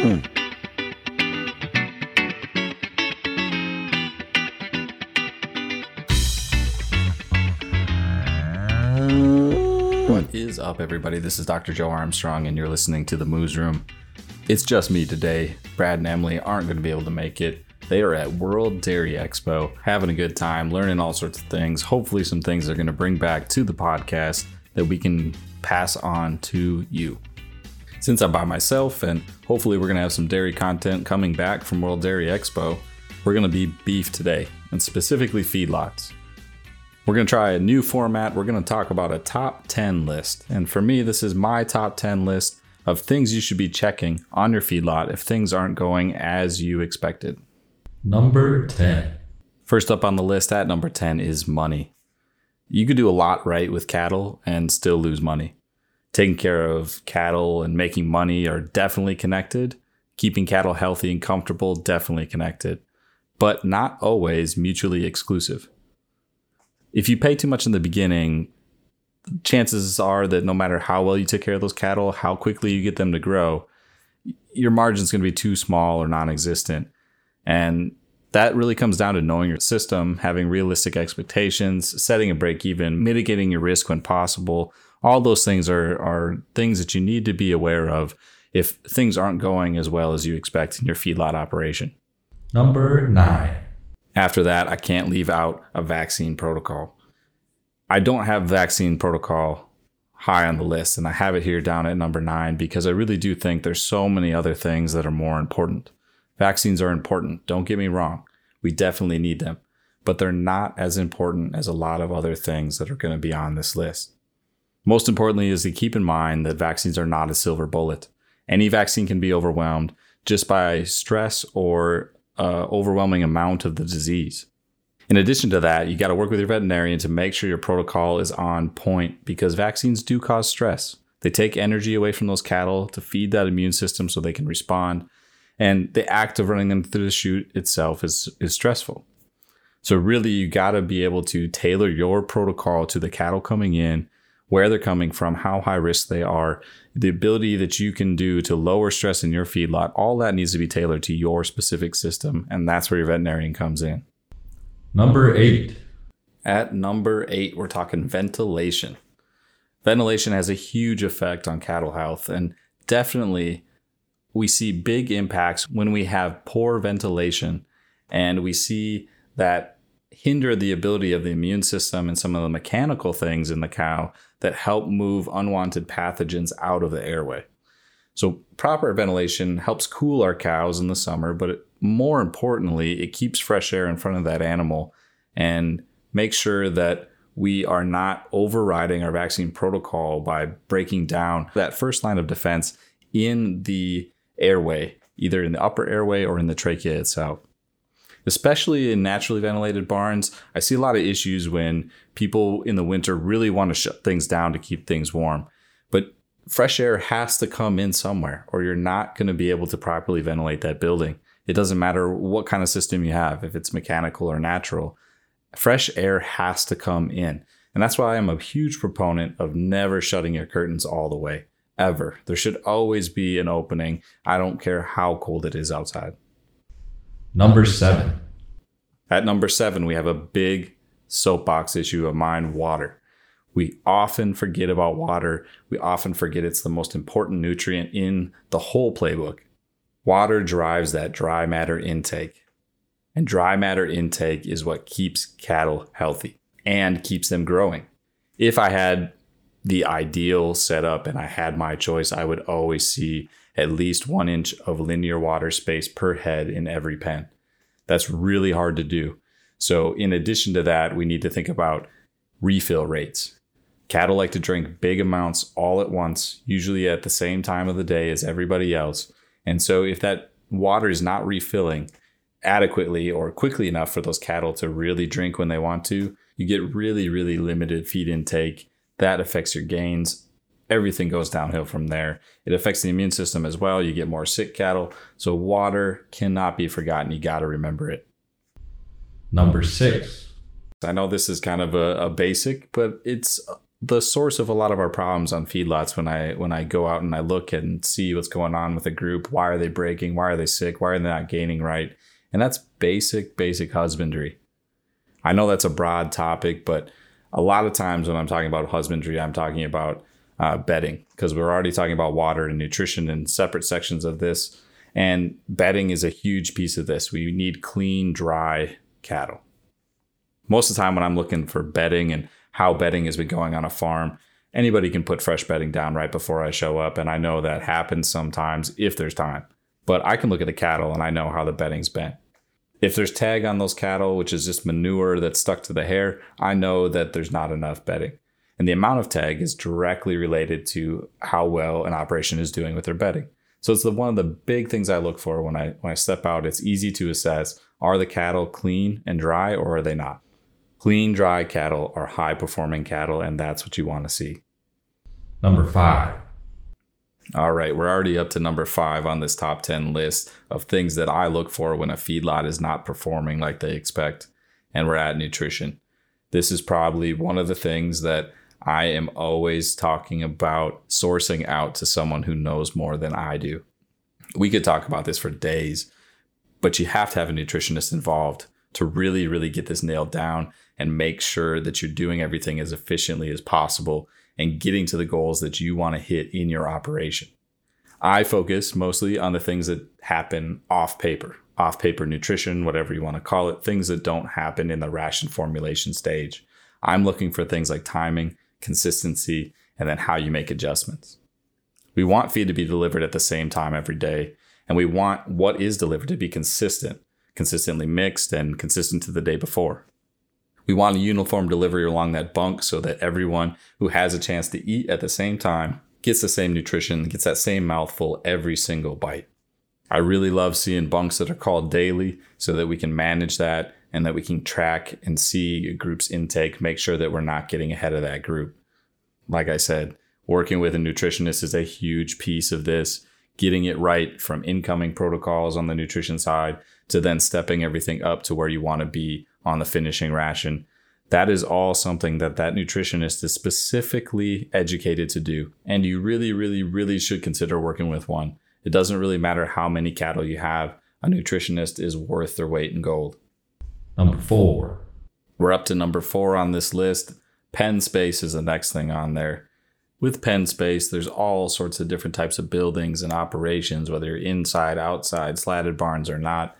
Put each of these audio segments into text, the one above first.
Hmm. What is up, everybody? This is Dr. Joe Armstrong, and you're listening to the Moos Room. It's just me today. Brad and Emily aren't going to be able to make it. They are at World Dairy Expo, having a good time, learning all sorts of things. Hopefully, some things they're going to bring back to the podcast that we can pass on to you. Since I'm by myself, and hopefully, we're going to have some dairy content coming back from World Dairy Expo, we're going to be beef today, and specifically feedlots. We're going to try a new format. We're going to talk about a top 10 list. And for me, this is my top 10 list of things you should be checking on your feedlot if things aren't going as you expected. Number 10. First up on the list at number 10 is money. You could do a lot right with cattle and still lose money. Taking care of cattle and making money are definitely connected. Keeping cattle healthy and comfortable, definitely connected, but not always mutually exclusive. If you pay too much in the beginning, chances are that no matter how well you took care of those cattle, how quickly you get them to grow, your margin's going to be too small or non existent. And that really comes down to knowing your system, having realistic expectations, setting a break even, mitigating your risk when possible. All those things are, are things that you need to be aware of if things aren't going as well as you expect in your feedlot operation. Number 9. After that, I can't leave out a vaccine protocol. I don't have vaccine protocol high on the list, and I have it here down at number nine because I really do think there's so many other things that are more important. Vaccines are important, don't get me wrong. We definitely need them, but they're not as important as a lot of other things that are going to be on this list. Most importantly is to keep in mind that vaccines are not a silver bullet. Any vaccine can be overwhelmed just by stress or uh, overwhelming amount of the disease. In addition to that, you got to work with your veterinarian to make sure your protocol is on point because vaccines do cause stress. They take energy away from those cattle to feed that immune system so they can respond. And the act of running them through the chute itself is, is stressful. So, really, you got to be able to tailor your protocol to the cattle coming in where they're coming from, how high risk they are, the ability that you can do to lower stress in your feedlot, all that needs to be tailored to your specific system. And that's where your veterinarian comes in. Number 8. At number eight, we're talking ventilation. Ventilation has a huge effect on cattle health, and definitely we see big impacts when we have poor ventilation and we see that hinder the ability of the immune system and some of the mechanical things in the cow that help move unwanted pathogens out of the airway. So, proper ventilation helps cool our cows in the summer, but it, more importantly, it keeps fresh air in front of that animal and makes sure that we are not overriding our vaccine protocol by breaking down that first line of defense in the airway, either in the upper airway or in the trachea itself especially in naturally ventilated barns. I see a lot of issues when people in the winter really want to shut things down to keep things warm. But fresh air has to come in somewhere, or you're not going to be able to properly ventilate that building. It doesn't matter what kind of system you have, if it's mechanical or natural, fresh air has to come in. And that's why I'm a huge proponent of never shutting your curtains all the way, ever. There should always be an opening. I don't care how cold it is outside. Number 7. At number seven, we have a big soapbox issue of mine water. We often forget about water. We often forget it's the most important nutrient in the whole playbook. Water drives that dry matter intake. And dry matter intake is what keeps cattle healthy and keeps them growing. If I had the ideal setup and I had my choice, I would always see at least one inch of linear water space per head in every pen. That's really hard to do. So, in addition to that, we need to think about refill rates. Cattle like to drink big amounts all at once, usually at the same time of the day as everybody else. And so, if that water is not refilling adequately or quickly enough for those cattle to really drink when they want to, you get really, really limited feed intake. That affects your gains everything goes downhill from there. It affects the immune system as well. You get more sick cattle. So, water cannot be forgotten. You got to remember it. Number six. I know this is kind of a, a basic, but it's the source of a lot of our problems on feedlots when I when I go out and I look and see what's going on with a group. Why are they breaking? Why are they sick? Why are they not gaining right? And that's basic, basic husbandry. I know that's a broad topic, but a lot of times when I'm talking about husbandry, I'm talking about uh, bedding because we're already talking about water and nutrition in separate sections of this. And bedding is a huge piece of this. We need clean, dry cattle. Most of the time, when I'm looking for bedding and how bedding has been going on a farm, anybody can put fresh bedding down right before I show up. And I know that happens sometimes if there's time. But I can look at the cattle and I know how the bedding's been. If there's tag on those cattle, which is just manure that's stuck to the hair, I know that there's not enough bedding. And the amount of tag is directly related to how well an operation is doing with their bedding. So it's the, one of the big things I look for when I when I step out. It's easy to assess: are the cattle clean and dry, or are they not? Clean, dry cattle are high performing cattle, and that's what you want to see. Number five. All right, we're already up to number five on this top 10 list of things that I look for when a feedlot is not performing like they expect. And we're at nutrition. This is probably one of the things that I am always talking about sourcing out to someone who knows more than I do. We could talk about this for days, but you have to have a nutritionist involved to really, really get this nailed down and make sure that you're doing everything as efficiently as possible and getting to the goals that you want to hit in your operation. I focus mostly on the things that happen off paper, off paper nutrition, whatever you want to call it, things that don't happen in the ration formulation stage. I'm looking for things like timing, consistency, and then how you make adjustments. We want feed to be delivered at the same time every day, and we want what is delivered to be consistent, consistently mixed, and consistent to the day before. We want a uniform delivery along that bunk so that everyone who has a chance to eat at the same time gets the same nutrition, gets that same mouthful every single bite. I really love seeing bunks that are called daily so that we can manage that and that we can track and see a group's intake, make sure that we're not getting ahead of that group. Like I said, working with a nutritionist is a huge piece of this, getting it right from incoming protocols on the nutrition side to then stepping everything up to where you want to be on the finishing ration. That is all something that that nutritionist is specifically educated to do. And you really, really, really should consider working with one. It doesn't really matter how many cattle you have. A nutritionist is worth their weight in gold. Number four. We're up to number four on this list. Pen space is the next thing on there. With pen space, there's all sorts of different types of buildings and operations, whether you're inside, outside, slatted barns or not.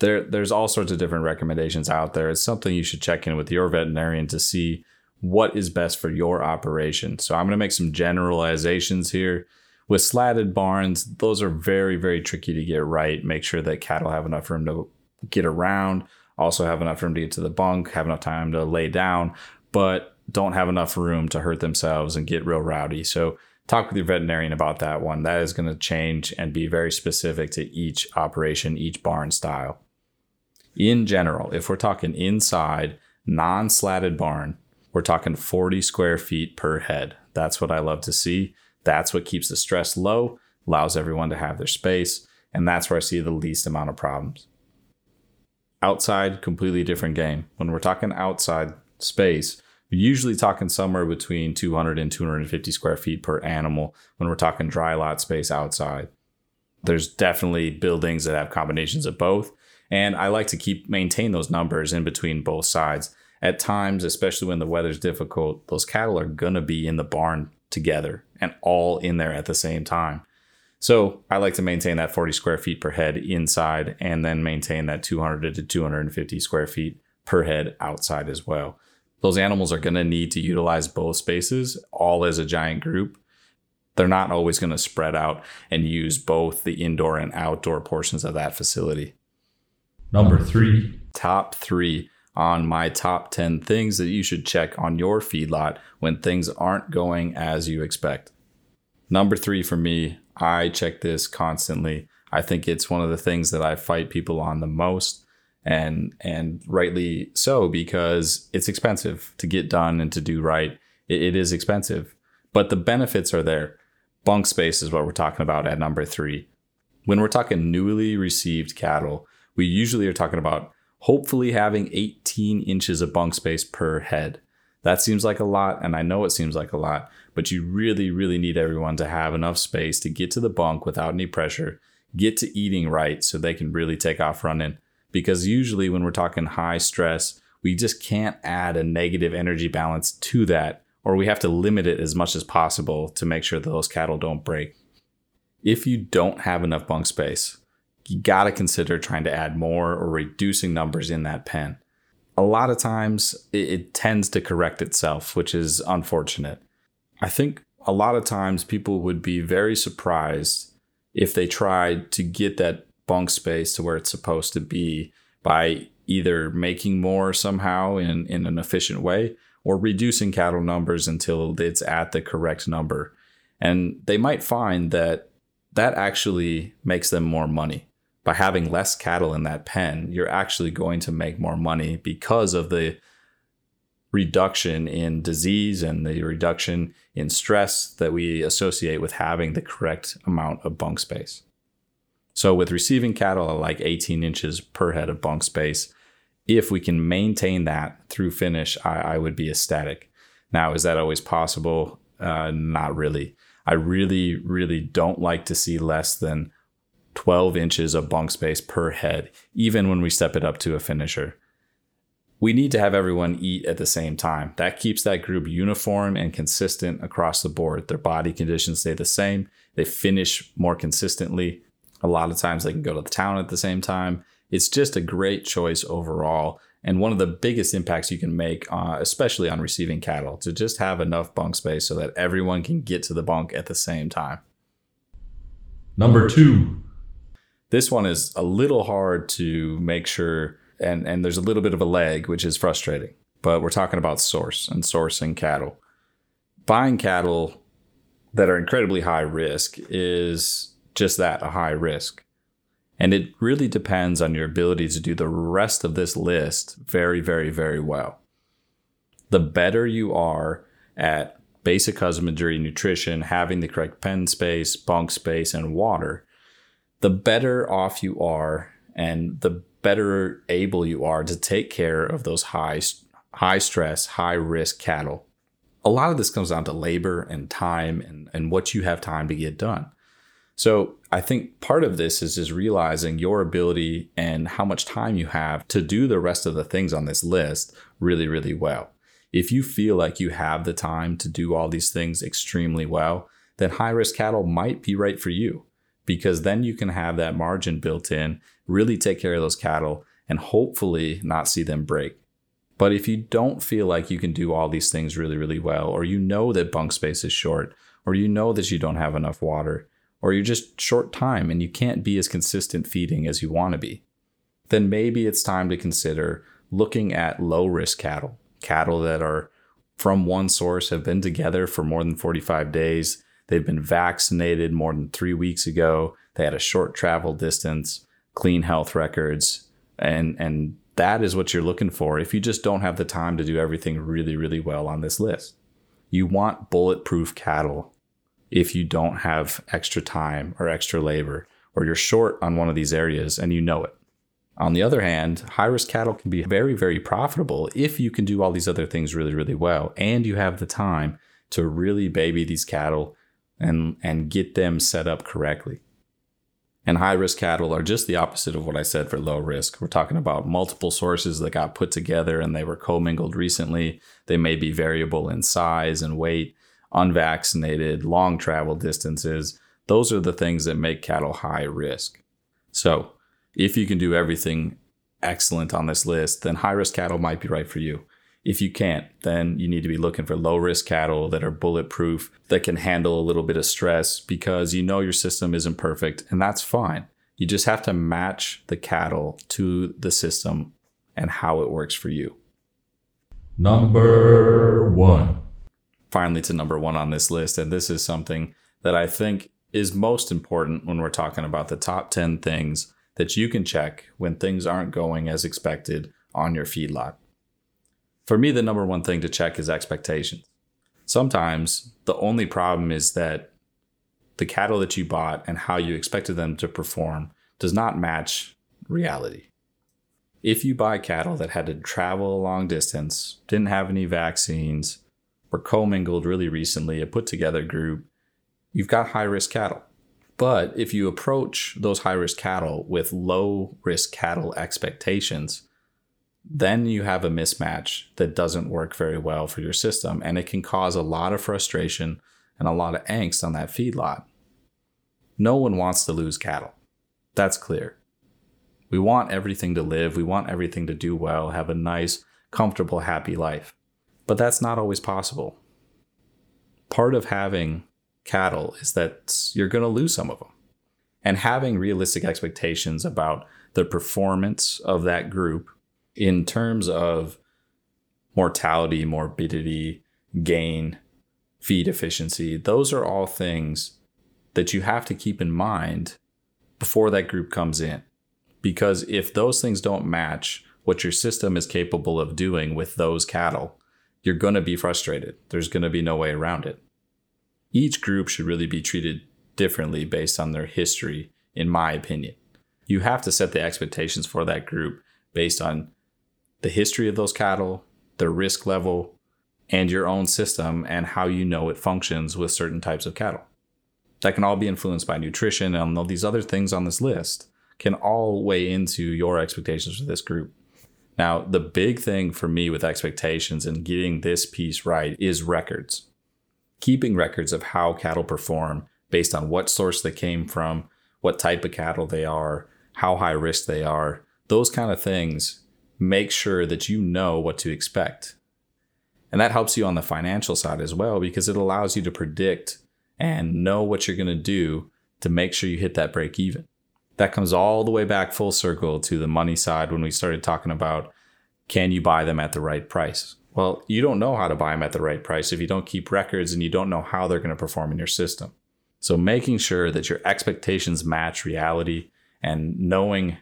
There, there's all sorts of different recommendations out there. It's something you should check in with your veterinarian to see what is best for your operation. So I'm going to make some generalizations here. With slatted barns, those are very, very tricky to get right. Make sure that cattle have enough room to get around also have enough room to get to the bunk, have enough time to lay down, but don't have enough room to hurt themselves and get real rowdy. So talk with your veterinarian about that one. That is going to change and be very specific to each operation, each barn style. In general, if we're talking inside, non slatted barn, we're talking 40 square feet per head. That's what I love to see. That's what keeps the stress low, allows everyone to have their space, and that's where I see the least amount of problems. Outside, completely different game. When we're talking outside space, we're usually talking somewhere between 200 and 250 square feet per animal when we're talking dry lot space outside. There's definitely buildings that have combinations of both. And I like to keep maintain those numbers in between both sides. At times, especially when the weather's difficult, those cattle are gonna be in the barn together and all in there at the same time. So I like to maintain that 40 square feet per head inside and then maintain that 200 to 250 square feet per head outside as well. Those animals are going to need to utilize both spaces all as a giant group. They're not always going to spread out and use both the indoor and outdoor portions of that facility. Number three. Top three on my top 10 things that you should check on your feedlot when things aren't going as you expect. Number three for me I check this constantly. I think it's one of the things that I fight people on the most and and rightly so because it's expensive to get done and to do right. it, it is expensive, but the benefits are there. Bunk space is what we're talking about at number 3. When we're talking newly received cattle, we usually are talking about hopefully having 18 inches of bunk space per head. That seems like a lot, and I know it seems like a lot, but you really, really need everyone to have enough space to get to the bunk without any pressure, get to eating right so they can really take off running. Because usually, when we're talking high stress, we just can't add a negative energy balance to that, or we have to limit it as much as possible to make sure that those cattle don't break. If you don't have enough bunk space, you got to consider trying to add more or reducing numbers in that pen. A lot of times it, it tends to correct itself, which is unfortunate. I think a lot of times people would be very surprised if they tried to get that bunk space to where it's supposed to be by either making more somehow in, in an efficient way or reducing cattle numbers until it's at the correct number. And they might find that that actually makes them more money. By having less cattle in that pen, you're actually going to make more money because of the reduction in disease and the reduction in stress that we associate with having the correct amount of bunk space. So, with receiving cattle at like 18 inches per head of bunk space, if we can maintain that through finish, I, I would be ecstatic. Now, is that always possible? Uh, not really. I really, really don't like to see less than 12 inches of bunk space per head, even when we step it up to a finisher. We need to have everyone eat at the same time. That keeps that group uniform and consistent across the board. Their body conditions stay the same. They finish more consistently. A lot of times they can go to the town at the same time. It's just a great choice overall and one of the biggest impacts you can make, uh, especially on receiving cattle, to just have enough bunk space so that everyone can get to the bunk at the same time. Number two. This one is a little hard to make sure, and, and there's a little bit of a lag, which is frustrating. But we're talking about source and sourcing cattle. Buying cattle that are incredibly high risk is just that a high risk. And it really depends on your ability to do the rest of this list very, very, very well. The better you are at basic husbandry, nutrition, having the correct pen space, bunk space, and water, the better off you are and the better able you are to take care of those high, high stress, high risk cattle. A lot of this comes down to labor and time and, and what you have time to get done. So I think part of this is just realizing your ability and how much time you have to do the rest of the things on this list really, really well. If you feel like you have the time to do all these things extremely well, then high risk cattle might be right for you because then you can have that margin built in, really take care of those cattle, and hopefully not see them break. But if you don't feel like you can do all these things really, really well, or you know that bunk space is short, or you know that you don't have enough water, or you're just short time and you can't be as consistent feeding as you want to be, then maybe it's time to consider looking at low risk cattle, cattle that are from one source, have been together for more than 45 days, they've been vaccinated more than three weeks ago, they had a short travel distance, clean health records, and, and that is what you're looking for if you just don't have the time to do everything really, really well on this list. You want bulletproof cattle if you don't have extra time or extra labor, or you're short on one of these areas and you know it. On the other hand, high risk cattle can be very, very profitable if you can do all these other things really, really well and you have the time to really baby these cattle and, and get them set up correctly. And high risk cattle are just the opposite of what I said for low risk. We're talking about multiple sources that got put together and they were commingled recently. They may be variable in size and weight, unvaccinated, long travel distances. Those are the things that make cattle high risk. So, if you can do everything excellent on this list, then high risk cattle might be right for you. If you can't, then you need to be looking for low risk cattle that are bulletproof, that can handle a little bit of stress because you know your system isn't perfect, and that's fine. You just have to match the cattle to the system and how it works for you. Number one finally to number one on this list. And this is something that I think is most important when we're talking about the top 10 things that you can check when things aren't going as expected on your feedlot. For me, the number one thing to check is expectations. Sometimes the only problem is that the cattle that you bought and how you expected them to perform does not match reality. if you buy cattle that had to travel a long distance, didn't have any vaccines, were commingled really recently, a put together group, you've got high risk cattle. But if you approach those high risk cattle with low risk cattle expectations, then you have a mismatch that doesn't work very well for your system. And it can cause a lot of frustration and a lot of angst on that feedlot. No one wants to lose cattle. That's clear. We want everything to live, we want everything to do well, have a nice, comfortable, happy life. But that's not always possible. Part of having cattle is that you're going to lose some of them. And having realistic expectations about the performance of that group in terms of mortality, morbidity, gain, feed efficiency, those are all things that you have to keep in mind before that group comes in. Because if those things don't match what your system is capable of doing with those cattle, you're going to be frustrated. There's going to be no way around it. Each group should really be treated differently based on their history, in my opinion. You have to set the expectations for that group based on the history of those cattle, their risk level, and your own system and how you know it functions with certain types of cattle. That can all be influenced by nutrition and all these other things on this list can all weigh into your expectations for this group. Now, the big thing for me with expectations and getting this piece right is records. Keeping records of how cattle perform based on what source they came from, what type of cattle they are, how high risk they are, those kind of things make sure that you know what to expect. And that helps you on the financial side as well because it allows you to predict and know what you're going to do to make sure you hit that break even that comes all the way back full circle to the money side when we started talking about can you buy them at the right price? Well, you don't know how to buy them at the right price if you don't keep records and you don't know how they're going to perform in your system. So, making sure that your expectations match reality and knowing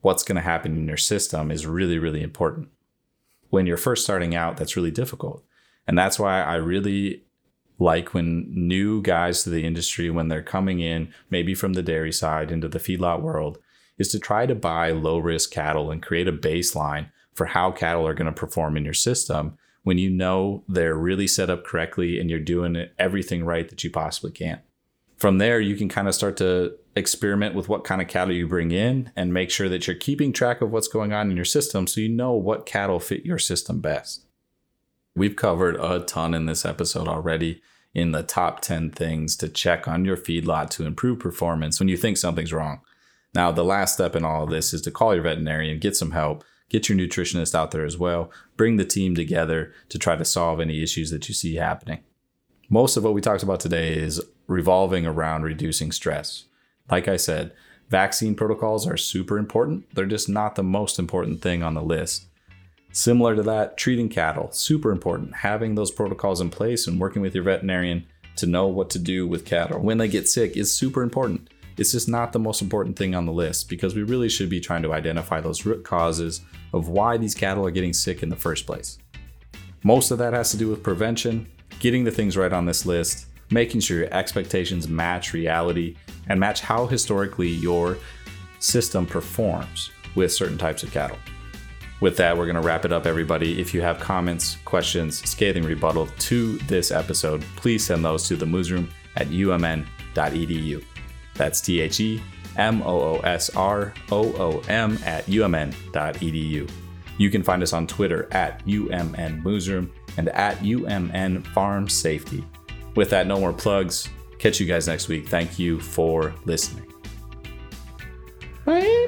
what's going to happen in your system is really, really important. When you're first starting out, that's really difficult. And that's why I really like when new guys to the industry, when they're coming in, maybe from the dairy side into the feedlot world, is to try to buy low risk cattle and create a baseline for how cattle are going to perform in your system when you know they're really set up correctly and you're doing everything right that you possibly can. From there, you can kind of start to experiment with what kind of cattle you bring in and make sure that you're keeping track of what's going on in your system so you know what cattle fit your system best. We've covered a ton in this episode already in the top 10 things to check on your feedlot to improve performance when you think something's wrong. Now, the last step in all of this is to call your veterinarian, get some help, get your nutritionist out there as well, bring the team together to try to solve any issues that you see happening. Most of what we talked about today is revolving around reducing stress. Like I said, vaccine protocols are super important. They're just not the most important thing on the list. Similar to that, treating cattle, super important. Having those protocols in place and working with your veterinarian to know what to do with cattle when they get sick is super important. It's just not the most important thing on the list because we really should be trying to identify those root causes of why these cattle are getting sick in the first place. Most of that has to do with prevention, getting the things right on this list, making sure your expectations match reality and match how historically your system performs with certain types of cattle. With that, we're going to wrap it up, everybody. If you have comments, questions, scathing rebuttal to this episode, please send those to the moosroom at umn.edu. That's T H E M O O S R O O M at umn.edu. You can find us on Twitter at UMN Moosroom and at UMN Farm Safety. With that, no more plugs. Catch you guys next week. Thank you for listening. Bye.